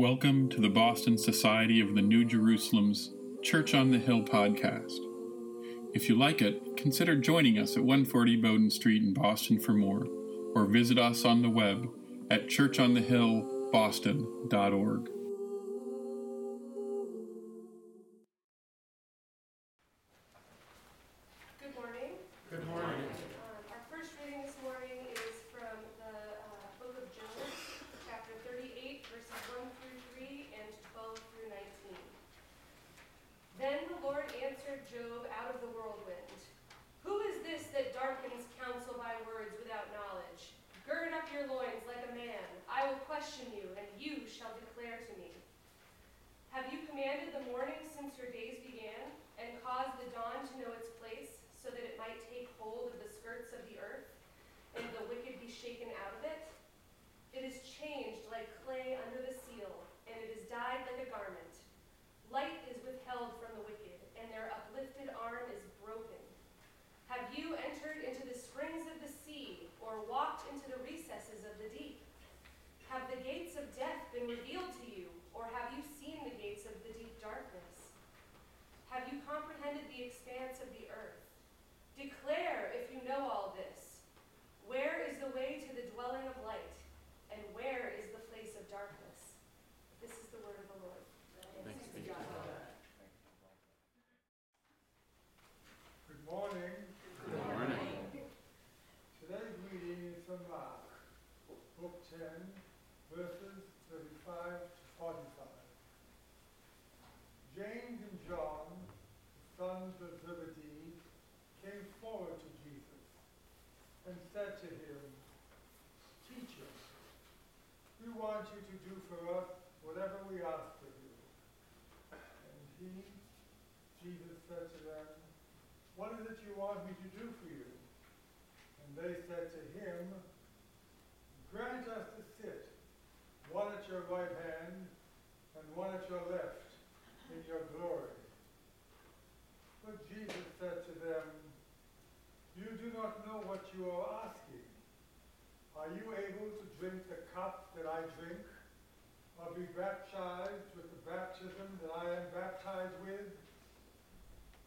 Welcome to the Boston Society of the New Jerusalem's Church on the Hill podcast. If you like it, consider joining us at 140 Bowdoin Street in Boston for more, or visit us on the web at churchonthehillboston.org. Good morning. Good morning. Um, Our first reading this morning is from the uh, book of Job, chapter 38, verses 1 through 3 and 12 through 19. Then the Lord answered Job out of the whirlwind. Who is this that darkens counsel by words without knowledge? Gird up your loins like a man. I will question you, and you shall declare to me. Have you commanded the morning since your days began, and caused the dawn to know its place, so that it might take hold of the skirts of the earth, and the wicked be shaken out of it? It is changed like clay under the seal, and it is dyed like a garment. Light is withheld from the wicked, and their uplifted arm is broken. Have you entered into the springs of the sea, or walked into the recesses of the deep? Have the gates of death been revealed to you, or have you seen the gates of the deep darkness? Have you comprehended the expanse of the earth? Declare if you know all this. Where is the way to the dwelling of light, and where is the place of darkness? This is the word of the Lord. Thanks be to God. Good morning. Good morning. Today's reading is from Mark, Book 10, verses 35 to 45. James and John, the sons of Zebedee, came forward to Jesus and said to him, Teacher, we want you to do for us whatever we ask of you. And he, Jesus, said to them, What is it you want me to do for you? And they said to him, Grant us to sit, one at your right hand and one at your left, in your glory. But Jesus said to them, You do not know what you are asking. Are you able to drink the cup that I drink, or be baptized with the baptism that I am baptized with?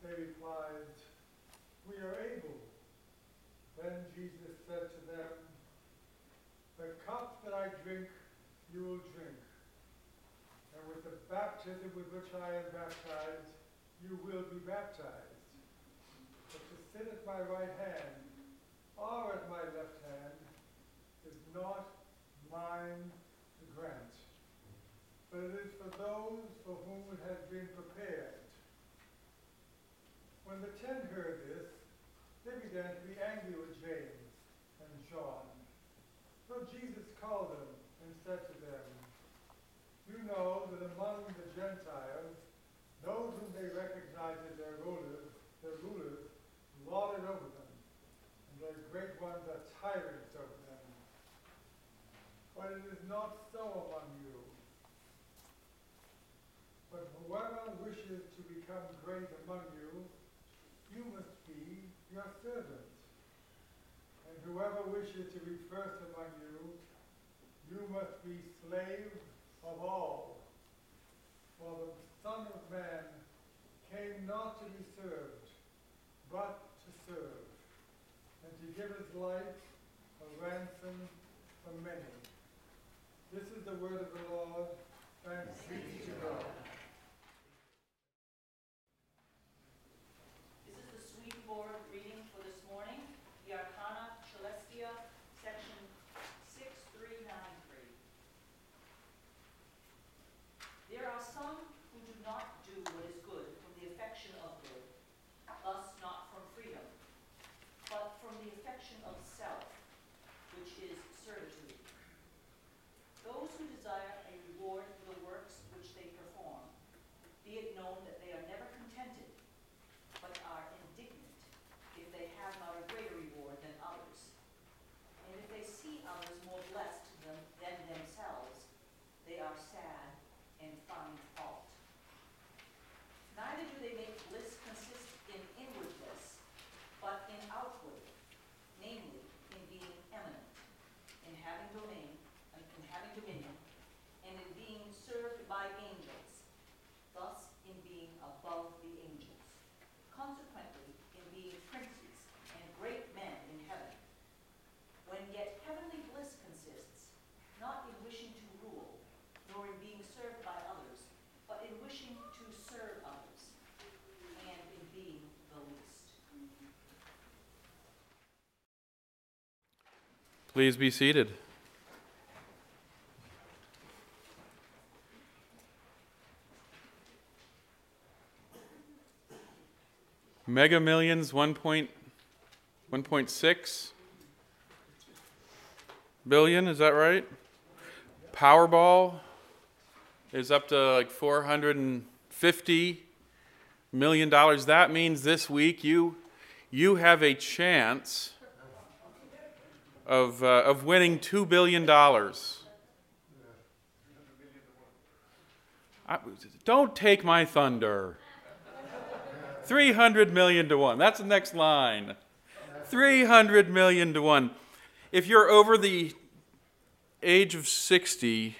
They replied, We are able. Then Jesus said to them, The cup that I drink, you will drink. And with the baptism with which I am baptized, you will be baptized. But to sit at my right hand or at my left hand is not mine to grant, but it is for those for whom it has been prepared. When the ten heard this, they began to be angry with James and John. So Jesus called them and said to them, You know that among the Gentiles, those whom they recognize as their rulers, their rulers, lord it over them, tyrants over them. But it is not so among you. But whoever wishes to become great among you, you must be your servant. And whoever wishes to be first among you, you must be slave of all. For the Son of Man came not to be served, but to serve, and to give his life ransom for many. This is the word of the Lord. Thanks be to God. This is the Swedenborg reading for this morning, the Arcana Coelestia, section 6393. There are some who do not do what is good from the affection of good, thus not from freedom, but from the affection of self, which is servitude. Those who desire a reward for the works which they perform, be it known that they are never contented, but are indignant if they have not a greater reward than others. And if they see others more blessed than, than themselves, they are sad and find fault. Neither do they make bliss consist in inward bliss, but in outward, namely, in being eminent, in having domain, in having dominion, Please be seated. Mega Millions 1.1.6 billion, is that right? Powerball is up to like 450 million dollars. That means this week you you have a chance of, uh, of winning $2 billion. I, don't take my thunder. 300 million to 1. That's the next line. 300 million to 1. If you're over the age of 60,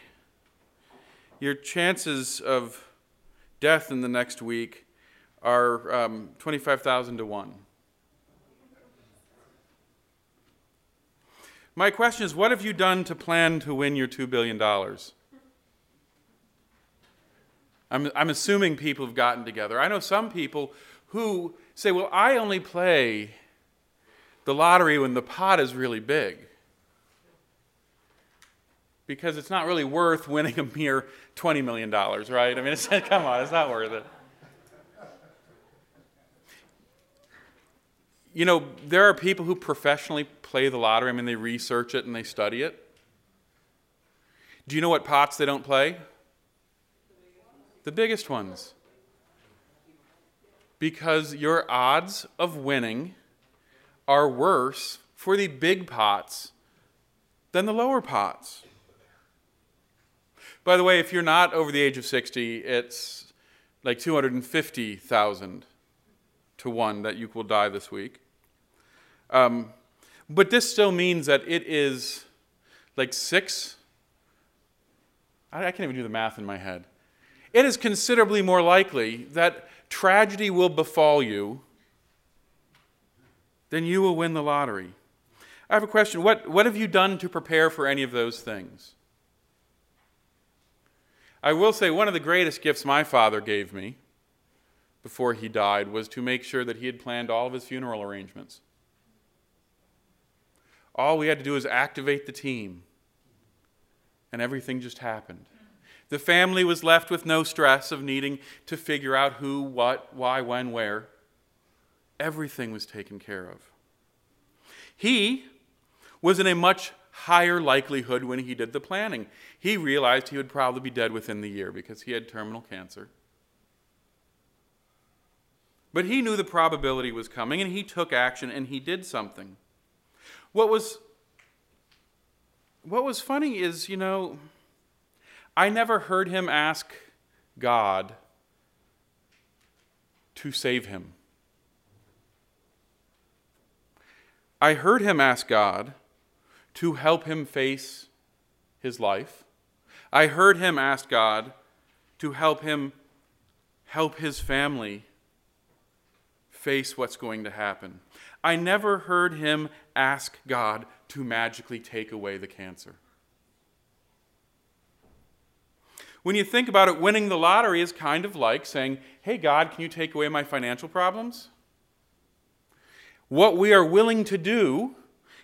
your chances of death in the next week are um, 25,000 to 1. My question is what have you done to plan to win your $2 billion? I'm, I'm assuming people have gotten together. I know some people who say, well, I only play the lottery when the pot is really big. Because it's not really worth winning a mere $20 million, right? I mean, come on, it's not worth it. You know, there are people who professionally play the lottery. I mean, they research it and they study it. Do you know what pots they don't play? The biggest ones because your odds of winning are worse for the big pots than the lower pots. By the way, if you're not over the age of 60, it's like 250,000 to 1 that you will die this week. Um, but this still means that it is like six. I, I can't even do the math in my head. It is considerably more likely that tragedy will befall you, than you will win the lottery. I have a question. What, what have you done to prepare for any of those things? I will say one of the greatest gifts my father gave me before he died was to make sure that he had planned all of his funeral arrangements. All we had to do was activate the team, and everything just happened. The family was left with no stress of needing to figure out who, what, why, when, where. Everything was taken care of. He was in a much higher likelihood when he did the planning. He realized he would probably be dead within the year because he had terminal cancer. But he knew the probability was coming and he took action and he did something. What was what was funny is, you know, I never heard him ask God to save him. I heard him ask God to help him face his life. I heard him ask God to help him help his family face what's going to happen. I never heard him ask God to magically take away the cancer. When you think about it, winning the lottery is kind of like saying, Hey, God, can you take away my financial problems? What we are willing to do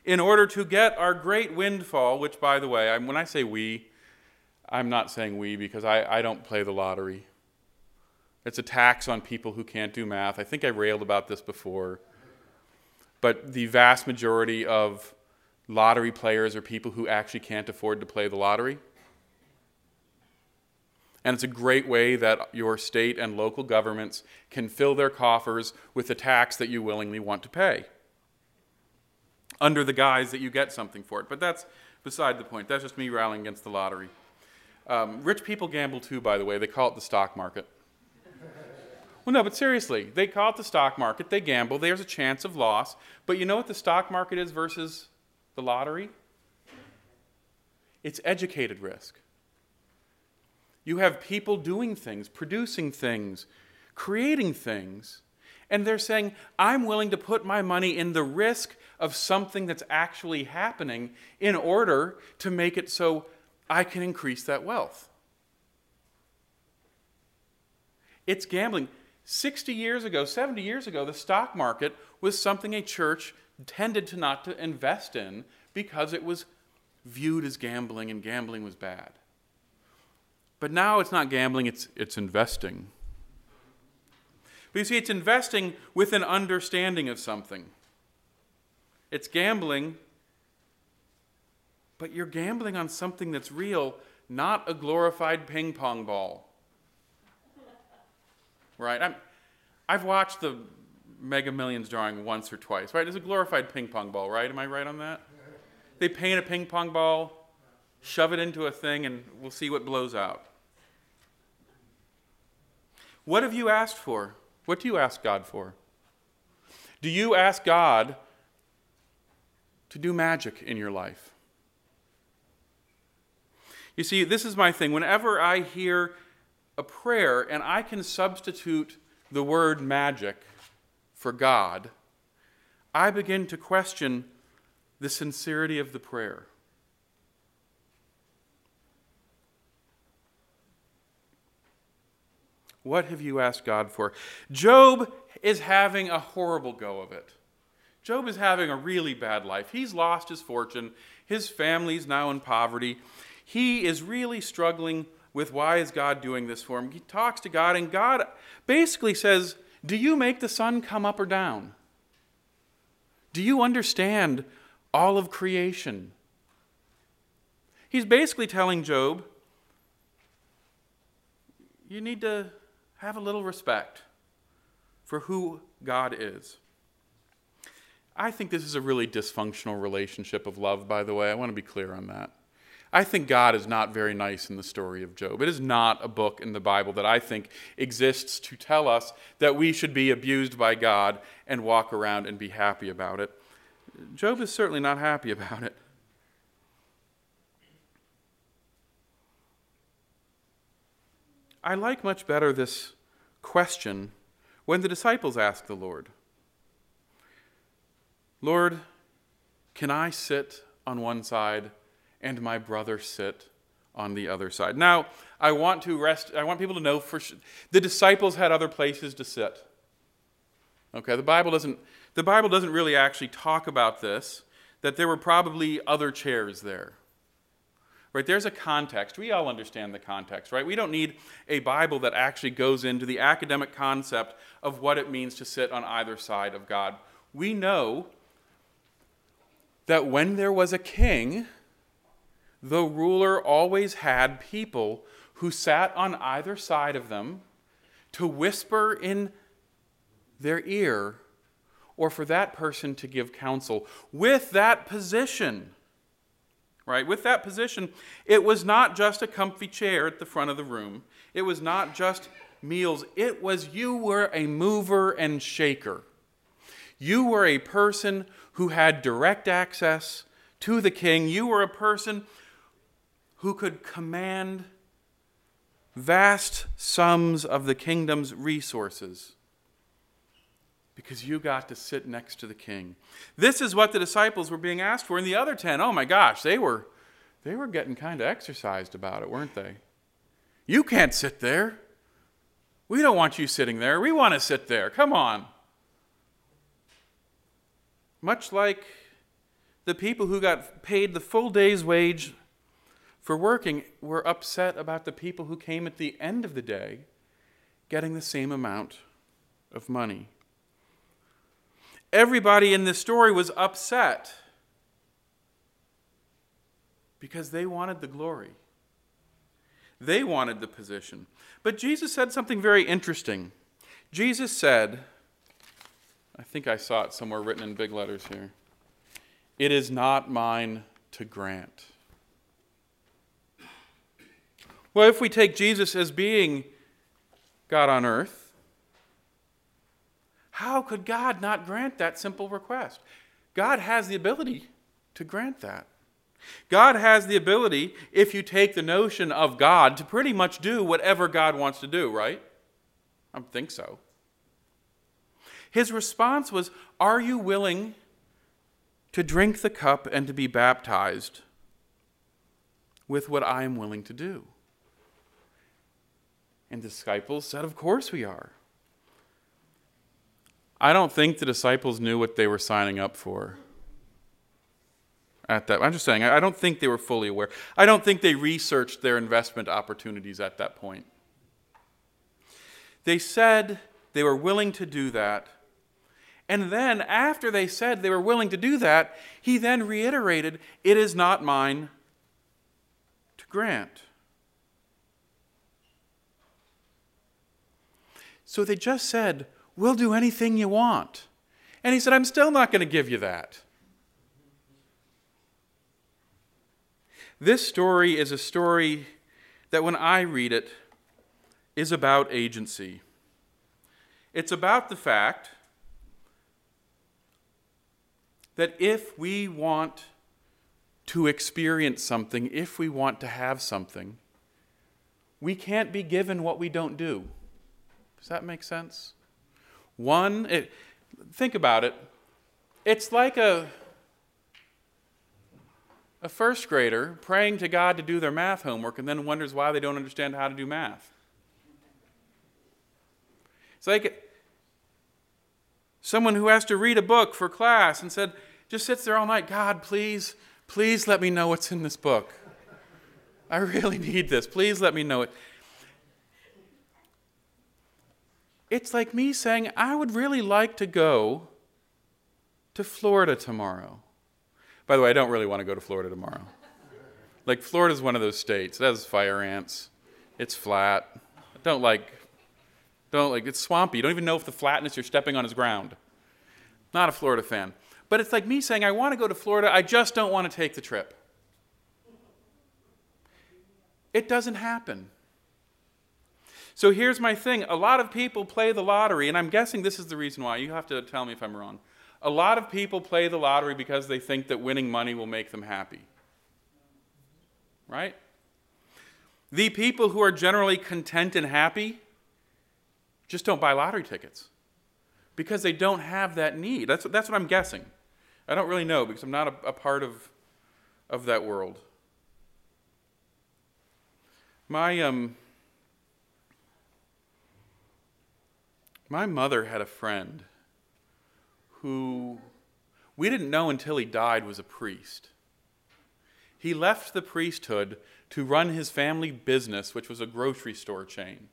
in order to get our great windfall, which, by the way, when I say we, I'm not saying we because I, I don't play the lottery. It's a tax on people who can't do math. I think I railed about this before. But the vast majority of lottery players are people who actually can't afford to play the lottery. And it's a great way that your state and local governments can fill their coffers with the tax that you willingly want to pay under the guise that you get something for it. But that's beside the point. That's just me rallying against the lottery. Um, rich people gamble too, by the way. They call it the stock market. Well, no, but seriously, they call it the stock market. They gamble. There's a chance of loss. But you know what the stock market is versus the lottery? It's educated risk. You have people doing things, producing things, creating things, and they're saying, I'm willing to put my money in the risk of something that's actually happening in order to make it so I can increase that wealth. It's gambling. 60 years ago, 70 years ago, the stock market was something a church tended to not to invest in because it was viewed as gambling and gambling was bad. But now it's not gambling, it's, it's investing. But you see, it's investing with an understanding of something. It's gambling, but you're gambling on something that's real, not a glorified ping pong ball. Right? I'm, I've watched the Mega Millions drawing once or twice, right? It's a glorified ping pong ball, right? Am I right on that? They paint a ping pong ball, shove it into a thing, and we'll see what blows out. What have you asked for? What do you ask God for? Do you ask God to do magic in your life? You see, this is my thing. Whenever I hear a prayer and I can substitute the word magic for God, I begin to question the sincerity of the prayer. What have you asked God for? Job is having a horrible go of it. Job is having a really bad life. He's lost his fortune. His family's now in poverty. He is really struggling with why is God doing this for him. He talks to God, and God basically says, Do you make the sun come up or down? Do you understand all of creation? He's basically telling Job, You need to have a little respect for who God is. I think this is a really dysfunctional relationship of love, by the way. I want to be clear on that. I think God is not very nice in the story of Job. It is not a book in the Bible that I think exists to tell us that we should be abused by God and walk around and be happy about it. Job is certainly not happy about it. I like much better this question when the disciples ask the Lord Lord, can I sit on one side and my brother sit on the other side? Now, I want to rest, I want people to know for sure, the disciples had other places to sit. Okay, the Bible doesn't the Bible doesn't really actually talk about this, that there were probably other chairs there. Right? There's a context. We all understand the context, right? We don't need a Bible that actually goes into the academic concept of what it means to sit on either side of God. We know that when there was a king, the ruler always had people who sat on either side of them to whisper in their ear or for that person to give counsel. With that position, right? With that position, it was not just a comfy chair at the front of the room, it was not just meals, it was you were a mover and shaker. You were a person who had direct access to the king. You were a person who could command vast sums of the kingdom's resources because you got to sit next to the king. This is what the disciples were being asked for. And the other 10, oh my gosh, they were they were getting kind of exercised about it, weren't they? You can't sit there. We don't want you sitting there. We want to sit there. Come on. Much like the people who got paid the full day's wage for working were upset about the people who came at the end of the day getting the same amount of money. Everybody in this story was upset because they wanted the glory. They wanted the position. But Jesus said something very interesting. Jesus said, I think I saw it somewhere written in big letters here It is not mine to grant. Well, if we take Jesus as being God on earth, how could God not grant that simple request? God has the ability to grant that. God has the ability, if you take the notion of God, to pretty much do whatever God wants to do, right? I think so. His response was Are you willing to drink the cup and to be baptized with what I am willing to do? And disciples said, Of course we are. I don't think the disciples knew what they were signing up for. at that. I'm just saying, I don't think they were fully aware. I don't think they researched their investment opportunities at that point. They said they were willing to do that. And then, after they said they were willing to do that, he then reiterated, It is not mine to grant. So they just said, We'll do anything you want. And he said, I'm still not going to give you that. This story is a story that, when I read it, is about agency. It's about the fact that if we want to experience something, if we want to have something, we can't be given what we don't do. Does that make sense? One, it, think about it. It's like a, a first grader praying to God to do their math homework and then wonders why they don't understand how to do math. It's like someone who has to read a book for class and said, just sits there all night, God, please, please let me know what's in this book. I really need this. Please let me know it. It's like me saying, I would really like to go to Florida tomorrow. By the way, I don't really want to go to Florida tomorrow. Like, Florida's one of those states. It has fire ants, it's flat. I don't like don't like it's swampy. You don't even know if the flatness you're stepping on is ground. Not a Florida fan. But it's like me saying, I want to go to Florida, I just don't want to take the trip. It doesn't happen. So here's my thing a lot of people play the lottery, and I'm guessing this is the reason why. You have to tell me if I'm wrong. A lot of people play the lottery because they think that winning money will make them happy. Right? The people who are generally content and happy just don't buy lottery tickets because they don't have that need. That's, that's what I'm guessing. I don't really know because I'm not a, a part of, of that world. My, um, my mother had a friend who we didn't know until he died was a priest. He left the priesthood to run his family business, which was a grocery store chain.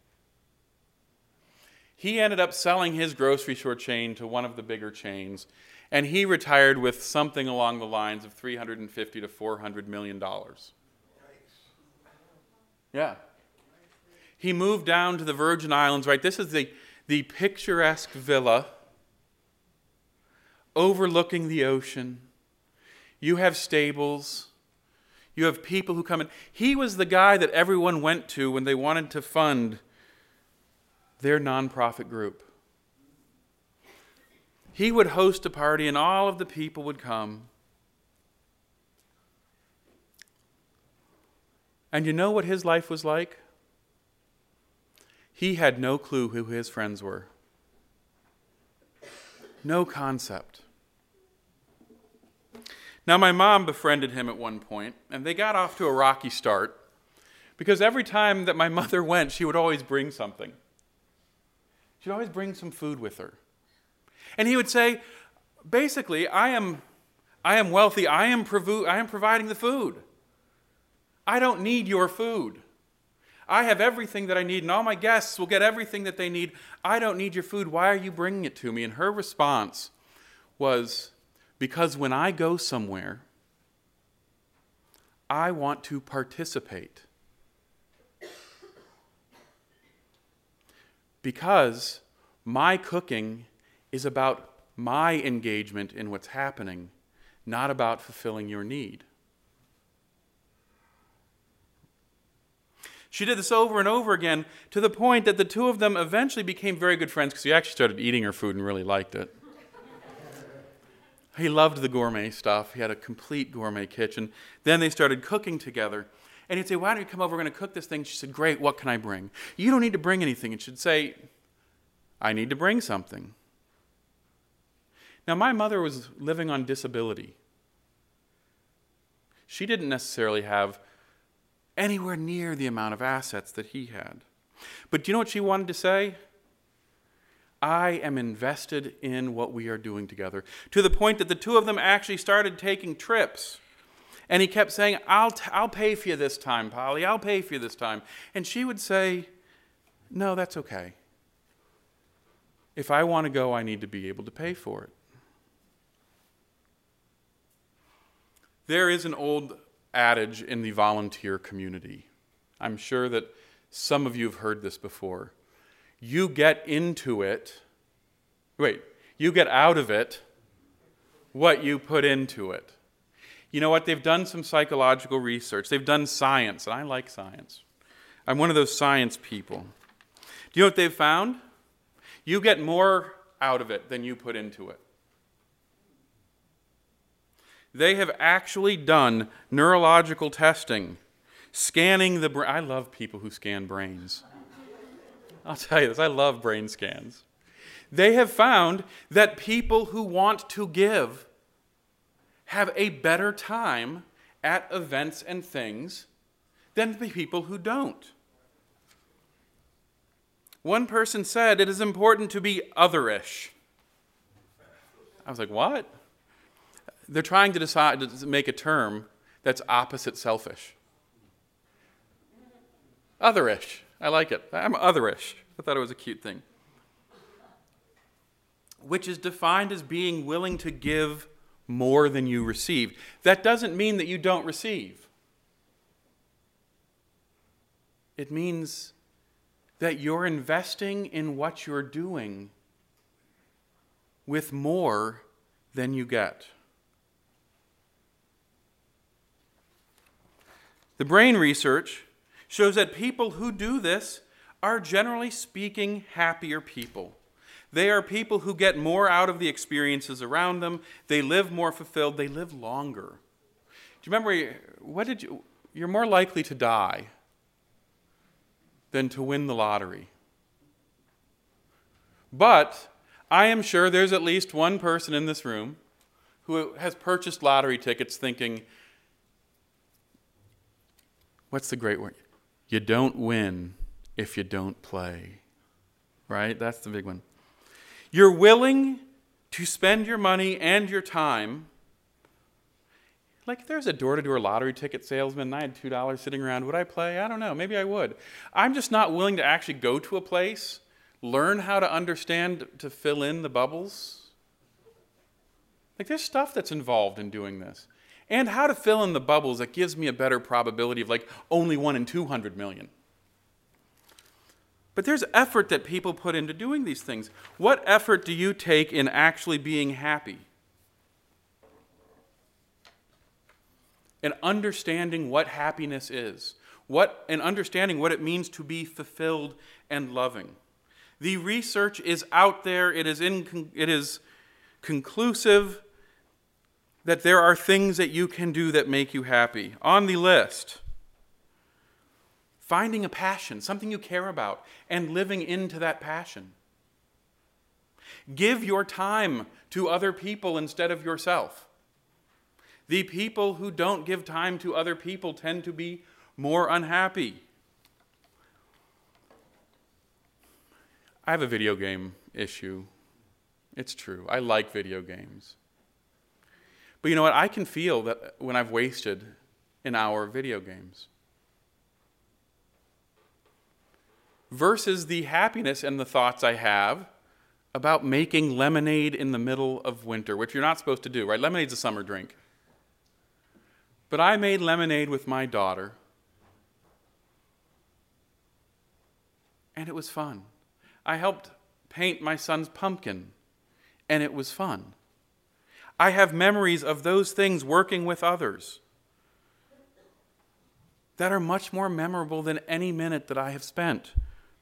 He ended up selling his grocery store chain to one of the bigger chains, and he retired with something along the lines of 350 to 400 million dollars. Yeah. He moved down to the Virgin Islands, right? This is the, the picturesque villa overlooking the ocean. You have stables. You have people who come in. He was the guy that everyone went to when they wanted to fund their nonprofit group. He would host a party and all of the people would come. And you know what his life was like? He had no clue who his friends were. No concept. Now, my mom befriended him at one point, and they got off to a rocky start because every time that my mother went, she would always bring something. She'd always bring some food with her. And he would say, basically, I am, I am wealthy. I am, provo- I am providing the food. I don't need your food. I have everything that I need, and all my guests will get everything that they need. I don't need your food. Why are you bringing it to me? And her response was, Because when I go somewhere, I want to participate. because my cooking is about my engagement in what's happening, not about fulfilling your need. She did this over and over again to the point that the two of them eventually became very good friends because he actually started eating her food and really liked it. he loved the gourmet stuff. He had a complete gourmet kitchen. Then they started cooking together. And he'd say, Why don't you come over? We're going to cook this thing. She said, Great, what can I bring? You don't need to bring anything. And she'd say, I need to bring something. Now, my mother was living on disability. She didn't necessarily have anywhere near the amount of assets that he had. But do you know what she wanted to say? I am invested in what we are doing together, to the point that the two of them actually started taking trips And he kept saying, I'll, t- I'll pay for you this time, Polly. I'll pay for you this time. And she would say, No, that's okay. If I want to go, I need to be able to pay for it. There is an old adage in the volunteer community. I'm sure that some of you have heard this before. You get into it, wait, you get out of it what you put into it. You know what? They've done some psychological research, they've done science, and I like science. I'm one of those science people. Do you know what they've found? You get more out of it than you put into it. They have actually done neurological testing, scanning the brain. I love people who scan brains. I'll tell you this, I love brain scans. They have found that people who want to give have a better time at events and things than the people who don't. One person said it is important to be otherish. I was like, what? They're trying to decide to make a term that's opposite selfish. Otherish. I like it. I'm otherish. I thought it was a cute thing. Which is defined as being willing to give more than you receive. That doesn't mean that you don't receive. It means that you're investing in what you're doing with more than you get. The brain research shows that people who do this are generally speaking happier people. They are people who get more out of the experiences around them. They live more fulfilled. They live longer. Do you remember what did you you're more likely to die than to win the lottery. But I am sure there's at least one person in this room who has purchased lottery tickets thinking, what's the great word? You don't win if you don't play. Right? That's the big one. You're willing to spend your money and your time. Like if there's a door to door lottery ticket salesman and I had $2 sitting around, would I play? I don't know. Maybe I would. I'm just not willing to actually go to a place, learn how to understand to fill in the bubbles. Like there's stuff that's involved in doing this. And how to fill in the bubbles that gives me a better probability of like only 1 in 200 million. But there's effort that people put into doing these things. What effort do you take in actually being happy? And understanding what happiness is, what, and understanding what it means to be fulfilled and loving. The research is out there, it is, in, it is conclusive that there are things that you can do that make you happy. On the list, finding a passion, something you care about, and living into that passion. Give your time to other people instead of yourself. The people who don't give time to other people tend to be more unhappy. I have a video game issue. It's true. I like video games. But you know what? I can feel that when I've wasted an hour of video games. Versus the happiness and the thoughts I have about making lemonade in the middle of winter, which you're not supposed to do, right? Lemonade's a summer drink. But I made lemonade with my daughter, and it was fun. I helped paint my son's pumpkin, and it was fun. I have memories of those things working with others that are much more memorable than any minute that I have spent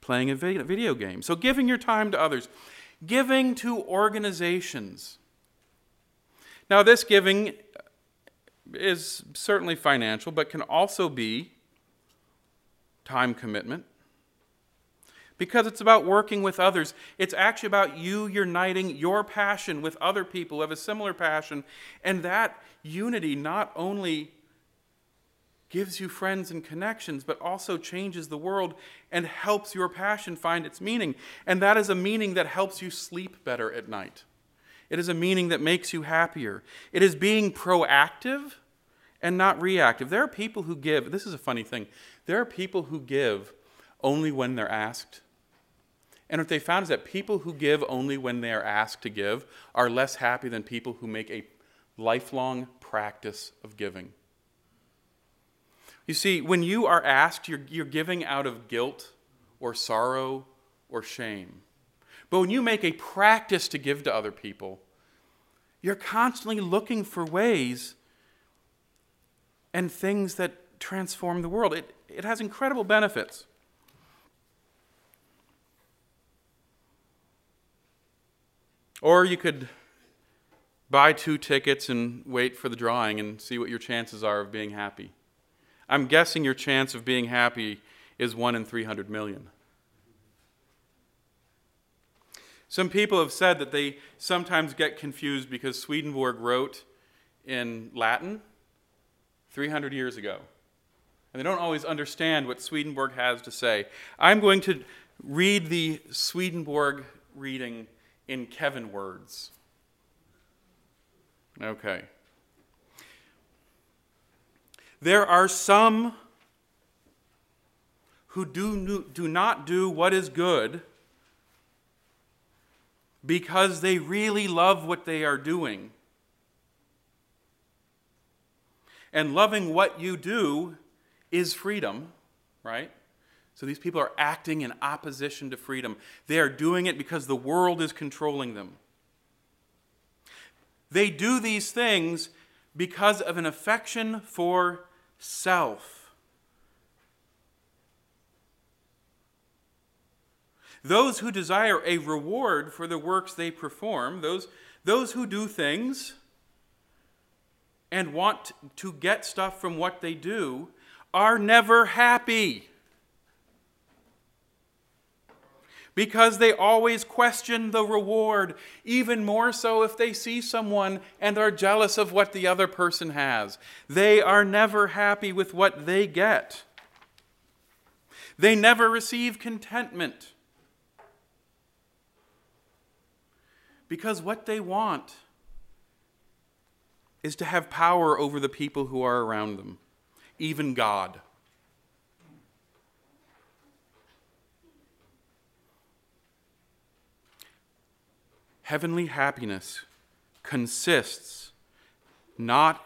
playing a video game. So, giving your time to others, giving to organizations. Now, this giving is certainly financial, but can also be time commitment because it's about working with others. It's actually about you uniting your passion with other people who have a similar passion. And that unity not only gives you friends and connections, but also changes the world and helps your passion find its meaning. And that is a meaning that helps you sleep better at night. It is a meaning that makes you happier. It is being proactive and not reactive. There are people who give, this is a funny thing, there are people who give only when they're asked. And what they found is that people who give only when they are asked to give are less happy than people who make a lifelong practice of giving. You see, when you are asked, you're, you're giving out of guilt or sorrow or shame. But when you make a practice to give to other people, you're constantly looking for ways and things that transform the world. It, it has incredible benefits. Or you could buy two tickets and wait for the drawing and see what your chances are of being happy. I'm guessing your chance of being happy is 1 in 300 million. Some people have said that they sometimes get confused because Swedenborg wrote in Latin 300 years ago. And they don't always understand what Swedenborg has to say. I'm going to read the Swedenborg reading in Kevin words. Okay. There are some who do, do not do what is good because they really love what they are doing. And loving what you do is freedom, right? So these people are acting in opposition to freedom. They are doing it because the world is controlling them. They do these things because of an affection for self. Those who desire a reward for the works they perform, those, those who do things and want to get stuff from what they do, are never happy. Because they always question the reward, even more so if they see someone and are jealous of what the other person has. They are never happy with what they get. They never receive contentment. Because what they want is to have power over the people who are around them, even God. Heavenly happiness consists not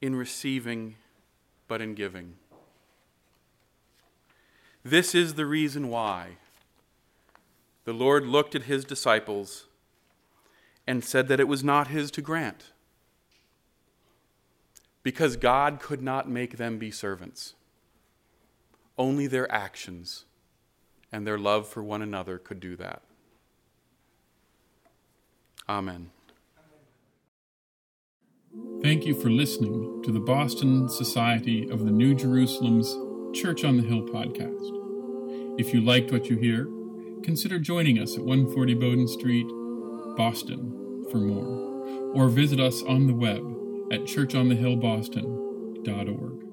in receiving, but in giving. This is the reason why the Lord looked at his disciples and said that it was not his to grant, because God could not make them be servants. Only their actions and their love for one another could do that. Amen. Thank you for listening to the Boston Society of the New Jerusalem's Church on the Hill podcast. If you liked what you hear, consider joining us at 140 Bowdoin Street, Boston, for more, or visit us on the web at churchonthehillboston.org.